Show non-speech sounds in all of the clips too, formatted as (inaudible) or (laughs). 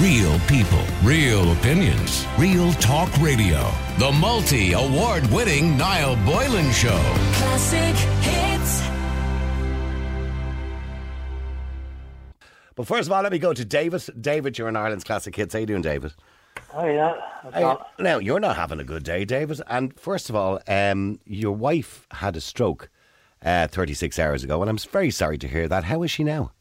Real people, real opinions, real talk radio. The multi award winning Niall Boylan Show. Classic hits. But first of all, let me go to David. David, you're in Ireland's Classic Hits. How you doing, David? Oh yeah, I've Hey, now, you're not having a good day, David. And first of all, um, your wife had a stroke uh, 36 hours ago, and I'm very sorry to hear that. How is she now?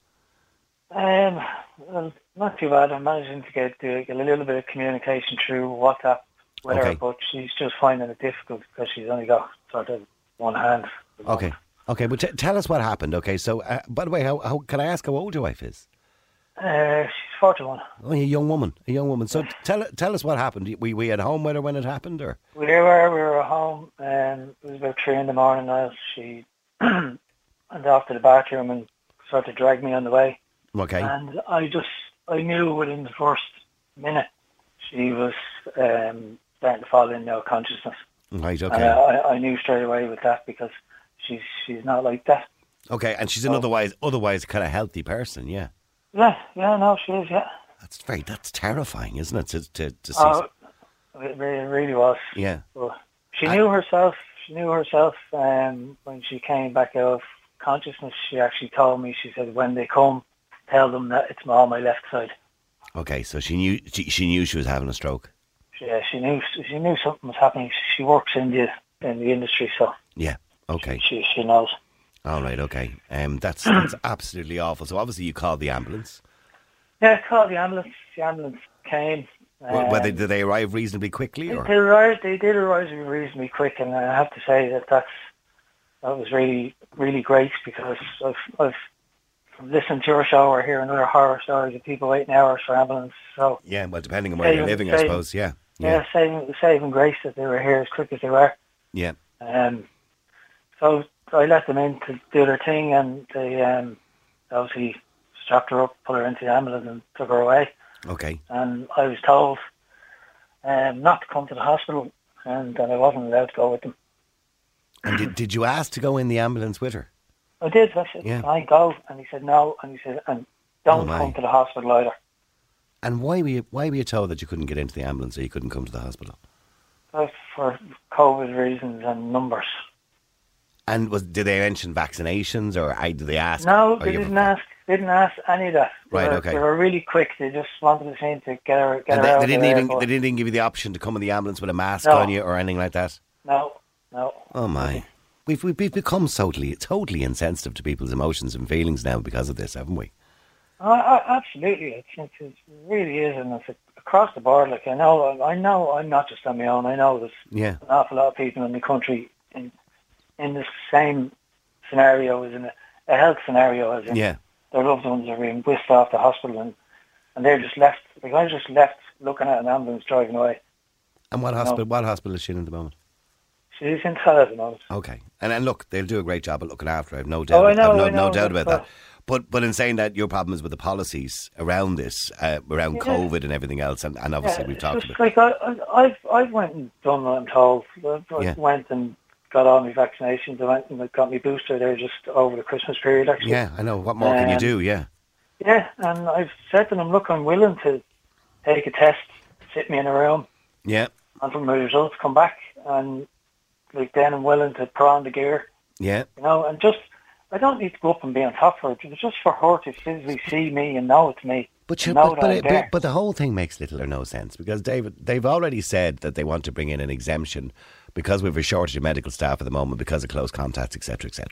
Um, well, not too bad. I'm managing to get, a little bit of communication through WhatsApp with Okay. her, but she's just finding it difficult because she's only got sort of one hand. Okay. Okay, but t- tell us what happened. Okay, so, uh, by the way, how, how can I ask how old your wife is? Uh, she's 41. Oh, a young woman, a young woman. So tell tell us what happened. We we at home with her when it happened, or We were we were at home, and it was about three in the morning. Now she (clears throat) went off to the bathroom and sort of dragged me on the way. okay, And I just, I knew within the first minute she was um, starting to fall into consciousness. right, And okay, I, I knew straight away with that because she's she's not like that. okay. And she's an otherwise otherwise kind of healthy person. Yeah, Yeah, yeah, no, she is, yeah. that's very that's terrifying, isn't it? To to, to see. Oh, it really, really was. yeah, she I- knew herself. She knew herself um, when she came back out of consciousness. She actually told me. She said, "When they come, tell them that it's on my left side." okay. So she knew she, she knew she was having a stroke. Yeah, she knew. She knew something was happening. She works in the in the industry, so Yeah. Okay. she she knows. All right. Okay. Um, that's (clears throat) that's absolutely awful. So obviously you called the ambulance. Yeah, called the ambulance. The ambulance came. Well, Whether did they arrive reasonably quickly They arrived. They did arrive reasonably quick, and I have to say that that's that was really really great because I've I've listened to your show or hearing other horror stories of people waiting hours for ambulance. So Yeah. Well, depending on where you're Saving- living, I suppose. Yeah. yeah, Yeah. saving saving grace that they were here as quick as they were. Yeah. Um, so I let them in to do their thing, and they um, obviously strapped her up, put her into the ambulance, and took her away. Okay. And I was told um, not to come to the hospital, and that I wasn't allowed to go with them. And did, did you ask to go in the ambulance with her? I did. I said, Yeah. I go?" And he said, "No." And he said, "And don't Oh, come to the hospital either." And why were you why were you told that you couldn't get into the ambulance or you couldn't come to the hospital? That's for COVID reasons and numbers. And was did they mention vaccinations or I, did they ask? No, they didn't ask. They Didn't ask any of that. They Right, were, okay. They were really quick. They just wanted the same to get her, get And her they, out they of didn't even they didn't even give you the option to come in the ambulance with a mask No. on you or anything like that. No, no. Oh my. We've, we've we've become totally totally insensitive to people's emotions and feelings now because of this, haven't we? Uh, uh, absolutely, it's, it's, it really is, and it's across the board. Like I know, I know, I'm not just on my own. I know there's Yeah. an awful lot of people in the country in in the same scenario as in a, a health scenario, as in Yeah. their loved ones are being whisked off the hospital, and and they're just left. Like I was just left looking at an ambulance driving away. And what hospital what hospital is she in at the moment? She's in Tallaght at the moment. Okay. And and look, they'll do a great job at looking after. I've no doubt. Oh, I know, I've no, I no doubt about that. But but in saying that, your problem is with the policies around this, uh, around Yeah. COVID and everything else, and, and obviously Yeah, we've talked just about. like I, I, I've I've went and done what I'm told. I Yeah. went and got all my vaccinations. I went and got my booster there just over the Christmas period. Actually, Yeah, I know. What more can you Um, do? Yeah. yeah. And I've said to them, look, I'm willing to take a test, sit me in a room, Yeah. until my results come back, and like then I'm willing to put on the gear, Yeah. you know, and just I don't need to go up and be on top of her. It's just for her to physically see me and know it's me. But, you, but, but, but, but the whole thing makes little or no sense because David, they've already said that they want to bring in an exemption because we have a shortage of medical staff at the moment because of close contacts, etc., etc.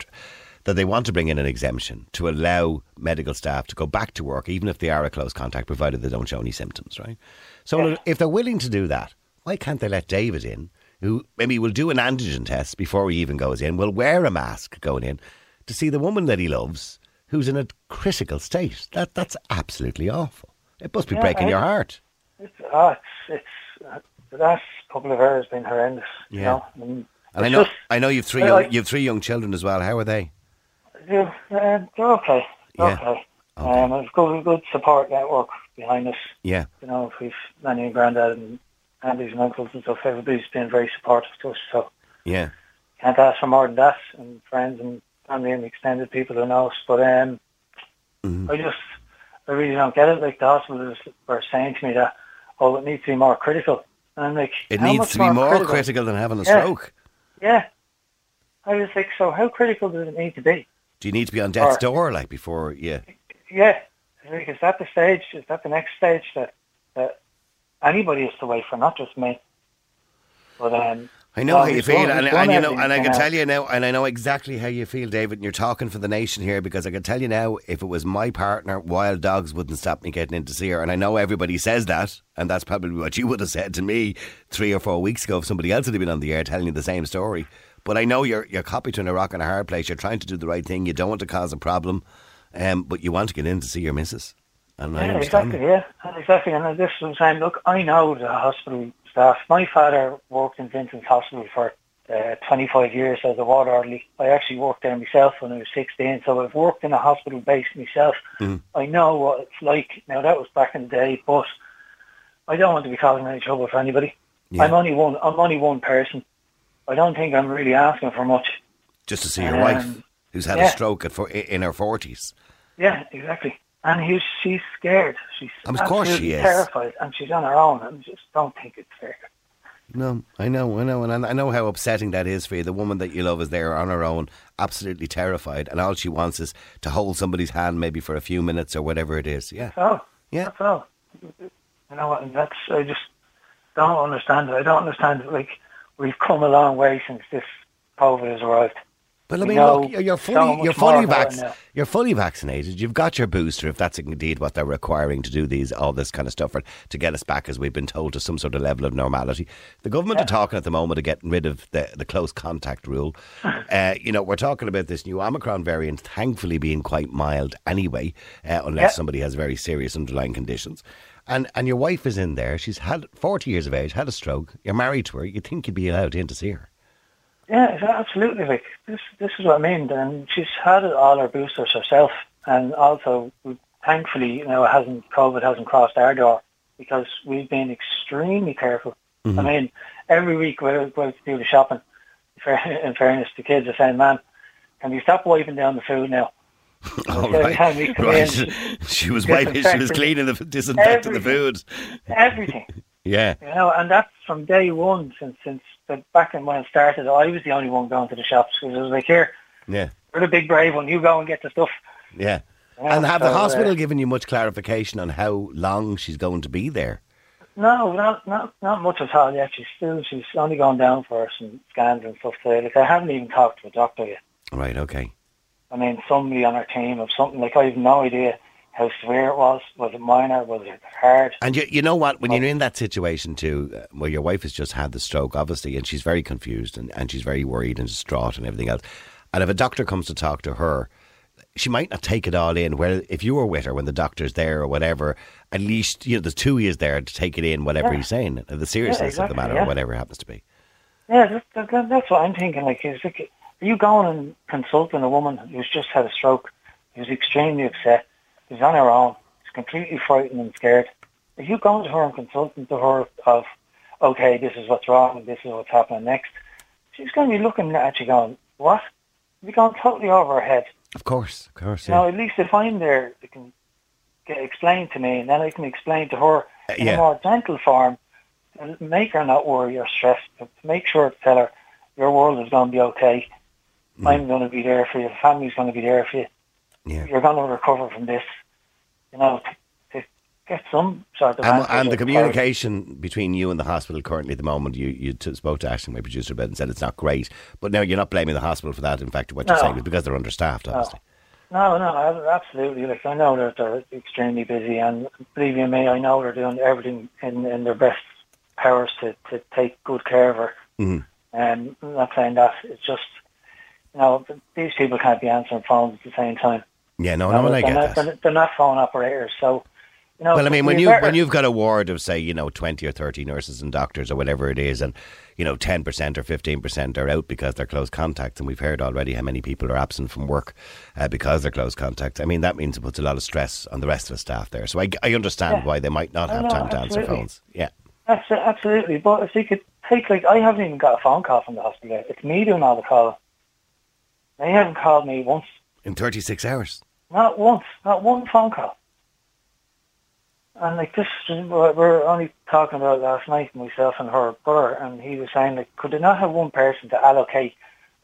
That they want to bring in an exemption to allow medical staff to go back to work even if they are a close contact, provided they don't show any symptoms, right? So Yeah. if they're willing to do that, why can't they let David in, who maybe will do an antigen test before he even goes in, will wear a mask going in to see the woman that he loves who's in a critical state? That that's absolutely awful. It must be Yeah, breaking I- your heart. It's, oh, it's, it's uh, the last couple of hours has been horrendous. You Yeah. know, and And I know just- I know you've three young, I- you've three young children as well. How are they? Yeah, uh, they're okay. They're Yeah. okay. Okay. Um, we've got a good support network behind us. Yeah. You know, we've nanny and granddad and aunties and uncles and stuff. Everybody's been very supportive to us, so Yeah. can't ask for more than that. And friends and family and extended people who know us. But um, Mhm. I just, I really don't get it. Like the hospitals were saying to me that, oh, it needs to be more critical. And I'm like, It needs to be more critical? critical than having a Yeah. stroke. Yeah. I was like, so how critical does it need to be? Do you need to be on death's Or- door like before? Yeah. Yeah. Like, is that the stage? Is that the next stage that anybody has to wait for, not just me? But um, I know well, how you feel, done- and, and you know, and I can tell you now, and I know exactly how you feel, David. And you're talking for the nation here because I can tell you now, if it was my partner, wild dogs wouldn't stop me getting in to see her. And I know everybody says that, and that's probably what you would have said to me three or four weeks ago if somebody else had been on the air telling you the same story. But I know you're you're caught between a rock and a hard place. You're trying to do the right thing. You don't want to cause a problem, um, but you want to get in to see your missus. And I Yeah, understand. exactly. Yeah, exactly. And this was saying, look, I know the hospital staff. My father worked in Vincent's Hospital for uh, 25 years as a ward orderly. I actually worked there myself when I was 16, so I've worked in a hospital base myself. Mm. I know what it's like. Now that was back in the day, but I don't want to be causing any trouble for anybody. Yeah. I'm only one. I'm only one person. I don't think I'm really asking for much. Just to see your Um, wife, who's had a stroke at in her forties. Yeah, exactly. And he's, she's scared. She's of course she is. terrified, and she's on her own. And I just don't think it's fair. No, I know, I know, and I know how upsetting that is for you. The woman that you love is there on her own, absolutely terrified, and all she wants is to hold somebody's hand, maybe for a few minutes or whatever it is. Yeah, Oh, yeah. that's all. You know what? And that's I just don't understand it. I don't understand it. Like we've come a long way since this COVID has arrived. But I mean, look, you're- you're so fully—you're fully more about it vac- you're fully vaccinated. You've got your booster, if that's indeed what they're requiring to do these, all this kind of stuff, or to get us back, as we've been told, to some sort of level of normality. The government are talking at the moment of getting rid of the the close contact rule. (laughs) uh, you know, we're talking about this new Omicron variant, thankfully being quite mild anyway, uh, unless Yeah. somebody has very serious underlying conditions. And and your wife is in there. She's had forty years of age, had a stroke. You're married to her. You'd think you'd be allowed in to see her? Yeah, absolutely. Like this, this is what I mean. And she's had all her boosters herself, and also, thankfully, you know, hasn't COVID hasn't crossed our door because we've been extremely careful. I mm-hmm. mean, every week we go out to do the shopping. In In fairness, the kids are saying, "Man, can you stop wiping down the food now?" (laughs) Oh, right. time we come right. in, she was wiping, she was cleaning the disinfecting the food. (laughs) everything. Yeah. You know, and that's from day one since since the, back in when it started. I was the only one going to the shops because I was like, "Here, Yeah. you're the big brave one. You go and get the stuff." Yeah. You know, And have the so, uh, hospital given you much clarification on how long she's going to be there? No, not not not much at all yet. She's still she's only going down for some scans and stuff today. Like I haven't even talked to a doctor yet. Right, okay. I mean, somebody on our team of something like I have no idea how severe it was. Was it minor? Was it hard? And you, you know what? When you're in that situation too, uh, where your wife has just had the stroke, obviously, and she's very confused and, and she's very worried and distraught and everything else. And if a doctor comes to talk to her, she might not take it all in. Where if you were with her when the doctor's there or whatever, at least you know the two years there to take it in, whatever Yeah. he's saying, uh, the seriousness of the exactly, matter, or whatever it happens to be. Yeah, that, that, that, that's what I'm thinking. Like, is like, are you going and consulting a woman who's just had a stroke, who's extremely upset, who's on her own, She's completely frightened and scared? Are you going to her and consulting to her of, okay, this is what's wrong, and this is what's happening next? She's going to be looking at you going, what? You're going totally over her head. Of course, of course. Yeah. know, at least if I'm there, it can get explained to me, and then I can explain to her in yeah. a more gentle form, and make her not worry or stress. To make sure to tell her your world is going to be okay. Mm. I'm going to be there for you. The family's going to be there for you. yeah. You're going to recover from this. You know, to, to get some sort of And, and the communication between you and the hospital currently at the moment, you, you t- spoke to Ashton, my producer, about and said it's not great. But now you're not blaming the hospital for that. In fact, what you're saying is because they're understaffed, obviously. No, no, I- absolutely. Like I know that they're extremely busy, and believe you me, I know they're doing everything in, in their best powers to, to take good care of her. Mhm. And I'm not saying that. It's just, you know, these people can't be answering phones at the same time. Yeah, no, no, I get not, that. they're, they're not phone operators, so you know. Well, I mean, when you better- when you've got a ward of say, you know, twenty or thirty nurses and doctors or whatever it is, and you know, ten percent or fifteen percent are out because they're close contacts, and we've heard already how many people are absent from work uh, because they're close contacts. I mean, that means it puts a lot of stress on the rest of the staff there. So I, I understand Yeah. why they might not Oh, have no, time to answer phones. Yeah, Abso- Absolutely, but if you could take like I haven't even got a phone call from the hospital. yet. It's me doing all the calling. They haven't called me once, in thirty six hours. not once, not one phone call. And like this, we were only talking about last night, myself and her brother, and he was saying like, could they not have one person to allocate?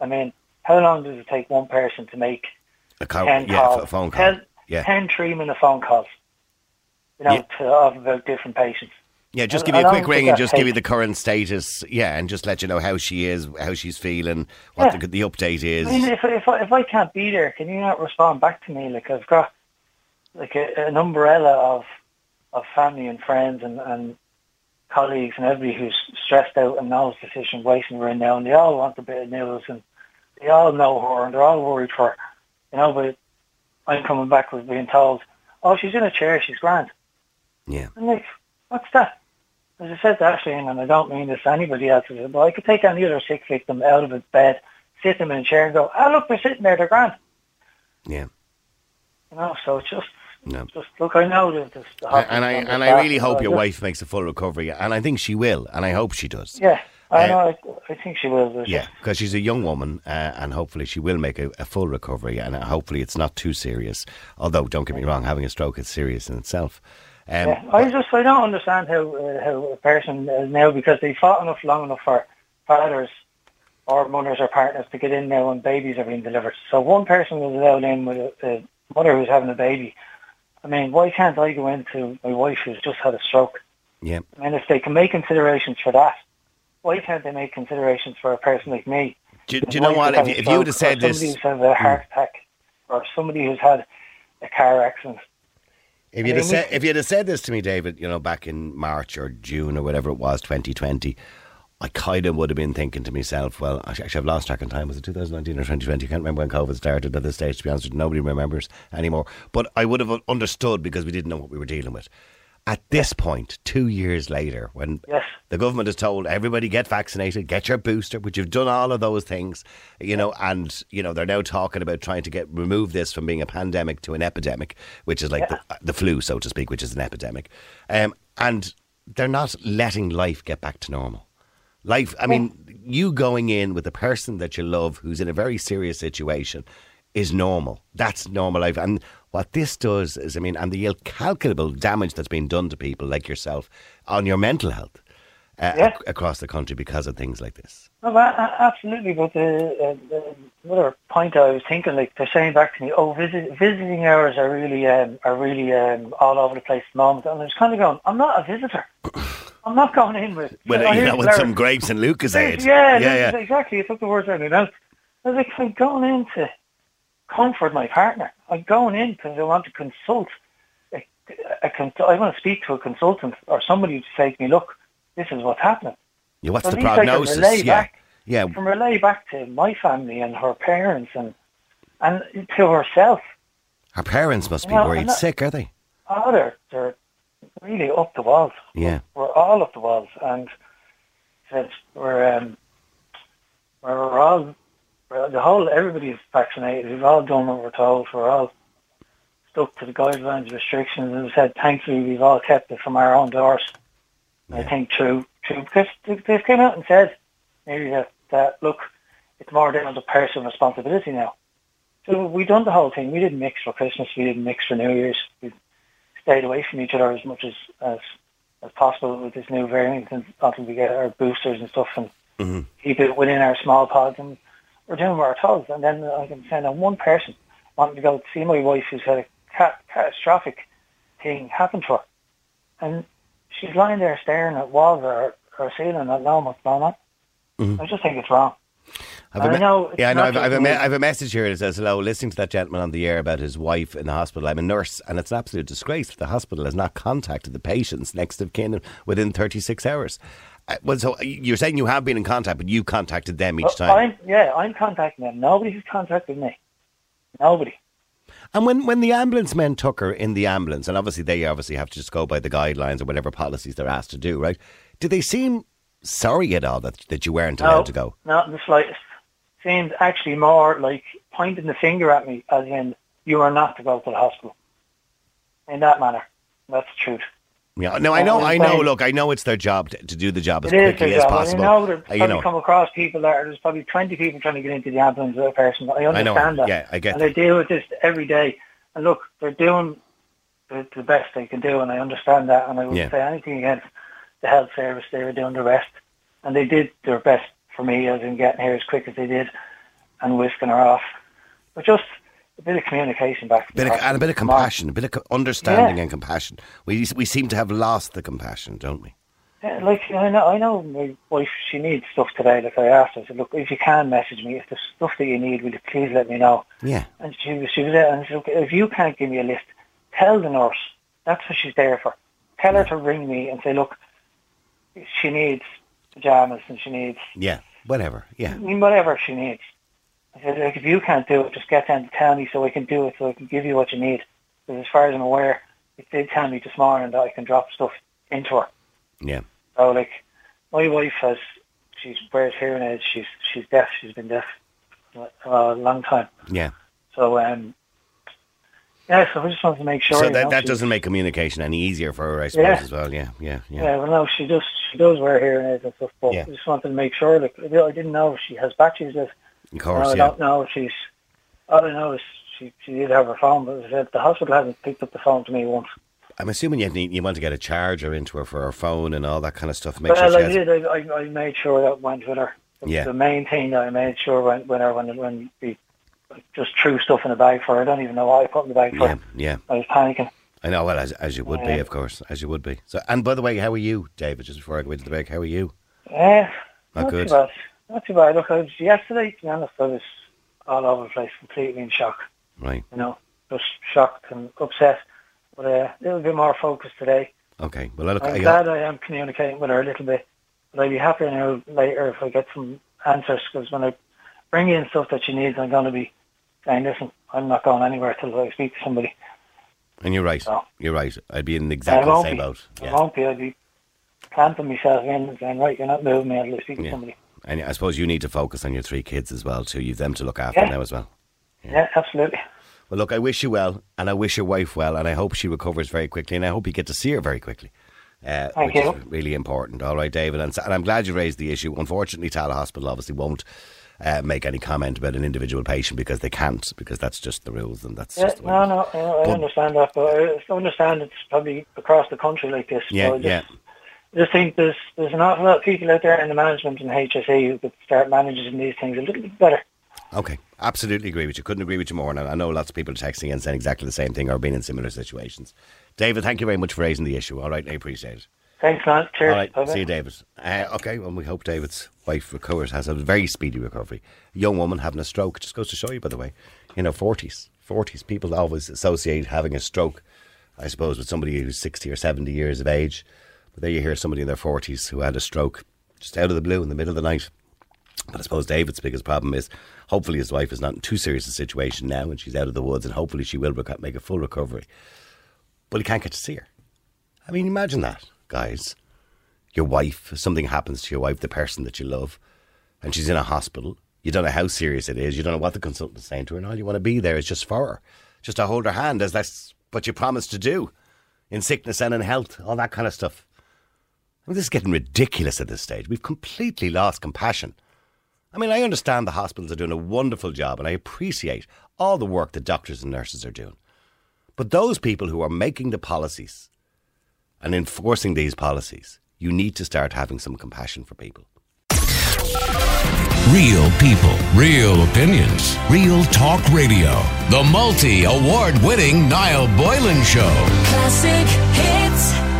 I mean, how long does it take one person to make A co- ten yeah, calls? a phone call. Ten, Yeah. 10 three-minute phone calls. You know, Yeah. to of about different patients. Yeah, just I- give you a quick ring and just give you the current status. Yeah, and just let you know how she is, how she's feeling, what Yeah. the, the update is. I mean, if if I, if I can't be there, can you not respond back to me? Like I've got like a, an umbrella of of family and friends and, and colleagues and everybody who's stressed out and knows the situation we're in now, and they all want a bit of news and they all know her and they're all worried for her, you know. But I'm coming back with being told, "Oh, she's in a chair, she's grand." yeah, I'm like, what's that? As I said to Ashley, and I don't mean this to anybody else, but I could take any other sick victim out of his bed, sit them in a chair and go, ah, look, they're sitting there, they're grand. yeah. You know, so it's just, No. just look, I know that this, the And I and I really hope your just- wife makes a full recovery, and I think she will, and I hope she does. Yeah, I Uh, know, I, I think she will. Yeah, because she's a young woman, uh, and hopefully she will make a, a full recovery, and uh, hopefully it's not too serious. Although, don't get me wrong, having a stroke is serious in itself. Um, yeah. I just, I don't understand how, uh, how a person uh, now, because they fought enough long enough for fathers or mothers or partners to get in now when babies are being delivered. So one person was allowed in with a, a mother who's having a baby. I mean, why can't I go into my wife who's just had a stroke? yeah, I mean, if they can make considerations for that, why can't they make considerations for a person like me? do, do you know what? If, if you would have said or this, somebody who's had a heart attack, or somebody who's had a car accident, If you'd, have said, if you'd have said this to me, David, you know, back in March or June or whatever it was, 2020, I kind of would have been thinking to myself, well, actually, I've lost track of time. Was it 2019 or 2020? I can't remember when COVID started at this stage, to be honest with you. Nobody remembers anymore. But I would have understood because we didn't know what we were dealing with. At this point, two years later, when Yes. the government has told everybody get vaccinated, get your booster, which you've done all of those things, you know, and you know they're now talking about trying to get remove this from being a pandemic to an epidemic, which is like the, the flu, so to speak, which is an epidemic, um, and they're not letting life get back to normal. Life, I mean, you going in with a person that you love who's in a very serious situation is normal. That's normal life. And what this does is, I mean, and the incalculable damage that's been done to people like yourself on your mental health uh, Yeah. ac- across the country because of things like this. Uh, absolutely. But the, uh, the another point I was thinking, like they're saying back to me, oh, visit, visiting hours are really um, are really um, all over the place at the moment, and I was kind of going, I'm not a visitor. (coughs) I'm not going in with Oh, you know, with Larry. some grapes and Lucas. Yeah, yeah, yeah, exactly. You took the words out of mouth. I was like, I'm going in to comfort my partner. I'm going in because I want to consult. A, a, cons- I want to speak to a consultant or somebody to say to me, look, this is what's happening. Yeah, What's So the I prognosis? relay Yeah, back. yeah. From relay back to my family and her parents and and to herself. Her parents must be worried sick, are they? Oh, they're, they're really up the walls. Yeah. We're all up the walls, and we're um, we're all the whole everybody's vaccinated. We've all done what we're told. We're all stuck to the guidelines, restrictions, and said thankfully we've all kept it from our own doors. I think true, true, because they, they've came out and said maybe that, that look, it's more down to personal responsibility now. So we've done the whole thing. We didn't mix for Christmas. We didn't mix for New Year's. We stayed away from each other as much as as, as possible with this new variant and until we get our boosters and stuff and Mhm. keep it within our small pods. And we're doing what we're. And then I can send on one person wanting to go to see my wife who's had a cat- catastrophic thing happen to her. And she's lying there staring at walls or, or ceiling not knowing what's going on. Mhm. I just think it's wrong. I've a I me- know yeah, I know. I've, I've, a just me- me. I've a message here that says, hello, listening to that gentleman on the air about his wife in the hospital. I'm a nurse, and it's an absolute disgrace that the hospital has not contacted the patients next of kin within 36 hours. Uh, well, so you're saying you have been in contact, but you contacted them each Well, time. I'm, yeah, I'm contacting them. Nobody has contacted me. Nobody. And when, when the ambulance men took her in the ambulance, and obviously they obviously have to just go by the guidelines or whatever policies they're asked to do, right? Did they seem sorry at all that, that you weren't allowed no, to go? Not in the slightest. Seemed actually more like pointing the finger at me, as in, you are not to go to the hospital. In that manner. That's the truth. Yeah, no, I know, I know. Look, I know it's their job to, to do the job as quickly as job. possible. I know there's probably you know, come across people that there's probably 20 people trying to get into the ambulance with a person. I I understand that. yeah, I get And that. they deal with this every day. And look, they're doing the, the best they can do, and I understand that, and I would Yeah. say anything against the health service. They were doing the best, and they did their best for me as in getting here as quick as they did, and whisking her off. But just a bit of communication back. Bit of, and a bit of compassion, a bit of understanding Yeah. and compassion. We we seem to have lost the compassion, don't we? Yeah, like I know, I know my wife. She needs stuff today. Like I asked her, I said, "Look, if you can message me, if there's stuff that you need, will you please let me know?" Yeah, And she was, she was there, and she said, "Look, if you can't give me a list, tell the nurse. That's what she's there for. Tell her to ring me and say, look, she needs pajamas and she needs yeah, whatever. Yeah, I mean, whatever she needs. I said, like, if you can't do it, just get down to tell me so I can do it, so I can give you what you need. Because as far as I'm aware, it did tell me this morning that I can drop stuff into her. yeah, So, like, my wife has, she's wears hearing aids. She's she's deaf. She's been deaf for a long time. yeah. So, um, yeah, so I just wanted to make sure. So that know, that she- doesn't make communication any easier for her, I suppose, Yeah. as well. Yeah, yeah, yeah. Yeah, well, no, she does. She does wear hearing aids and stuff. But Yeah. I just wanted to make sure. Like, I didn't know if she has batteries. Of course, I yeah. don't know if she's. I don't know is she she did have her phone, but I said the hospital hasn't picked up the phone to me once. I'm assuming you need you want to get a charger into her for her phone and all that kind of stuff. Make Well, sure I did. I, I, I made sure that went with her. The, Yeah. the main thing that I made sure went with her when when we just threw stuff in the bag for her. I don't even know what I put in the bag for. Yeah, her. yeah. I was panicking. I know. Well, as as you would be, of course, as you would be. So, and by the way, how are you, David? Just before I go into the break, how are you? Yeah, Not not good. too bad. Not too bad. Look, I was, yesterday, to be honest, I was all over the place, completely in shock. Right. You know, just shocked and upset. But uh, a little bit more focused today. Okay. Well, look, I'm I, glad I am communicating with her a little bit. But I'd be happier now later if I get some answers because when I bring in stuff that she needs, I'm going to be saying, listen, I'm not going anywhere till I speak to somebody. and you're right. No. You're right. I'd be in I exactly the same be. boat. I Yeah. won't be. I'd be planting myself in and saying, right, you're not moving me until I speak to somebody. And I suppose you need to focus on your three kids as well too. You've them to look after Yeah. now as well. Yeah, absolutely. Well, look, I wish you well, and I wish your wife well, and I hope she recovers very quickly, and I hope you get to see her very quickly. Uh, Thank which you. is really important. All right, David, and, and I'm glad you raised the issue. Unfortunately, Tallaght Hospital obviously won't uh, make any comment about an individual patient because they can't, because that's just the rules, and that's Yeah, just the way no, is. no, I But- understand that, but I understand it's probably across the country like this. Yeah, so just, yeah. I just think there's there's an awful lot of people out there in the management and HSE who could start managing these things a little bit better. Okay, absolutely agree with you. Couldn't agree with you more. And I know lots of people are texting and saying exactly the same thing or being in similar situations. David, thank you very much for raising the issue. All right, I appreciate it. Thanks, man. Cheers. All right, Bye-bye. see you, David. Uh, okay, well, we hope David's wife recovers, has a very speedy recovery. A young woman having a stroke just goes to show you, by the way, you know, 40s. 40s. People always associate having a stroke, I suppose, with somebody who's 60 or 70 years of age. But there you hear somebody in their 40s who had a stroke just out of the blue in the middle of the night. But I suppose David's biggest problem is hopefully his wife is not in too serious a situation now and she's out of the woods and hopefully she will make a full recovery. But he can't get to see her. I mean, imagine that, guys. Your wife, something happens to your wife, the person that you love, and she's in a hospital. You don't know how serious it is. You don't know what the consultant's saying to her, and all you want to be there is just for her, just to hold her hand, as that's what you promised to do in sickness and in health, all that kind of stuff. I mean, this is getting ridiculous at this stage. We've completely lost compassion. I mean, I understand the hospitals are doing a wonderful job, and I appreciate all the work that doctors and nurses are doing. But those people who are making the policies and enforcing these policies, you need to start having some compassion for people. Real people, real opinions, real talk radio. The multi award winning Niall Boylan Show. Classic hits.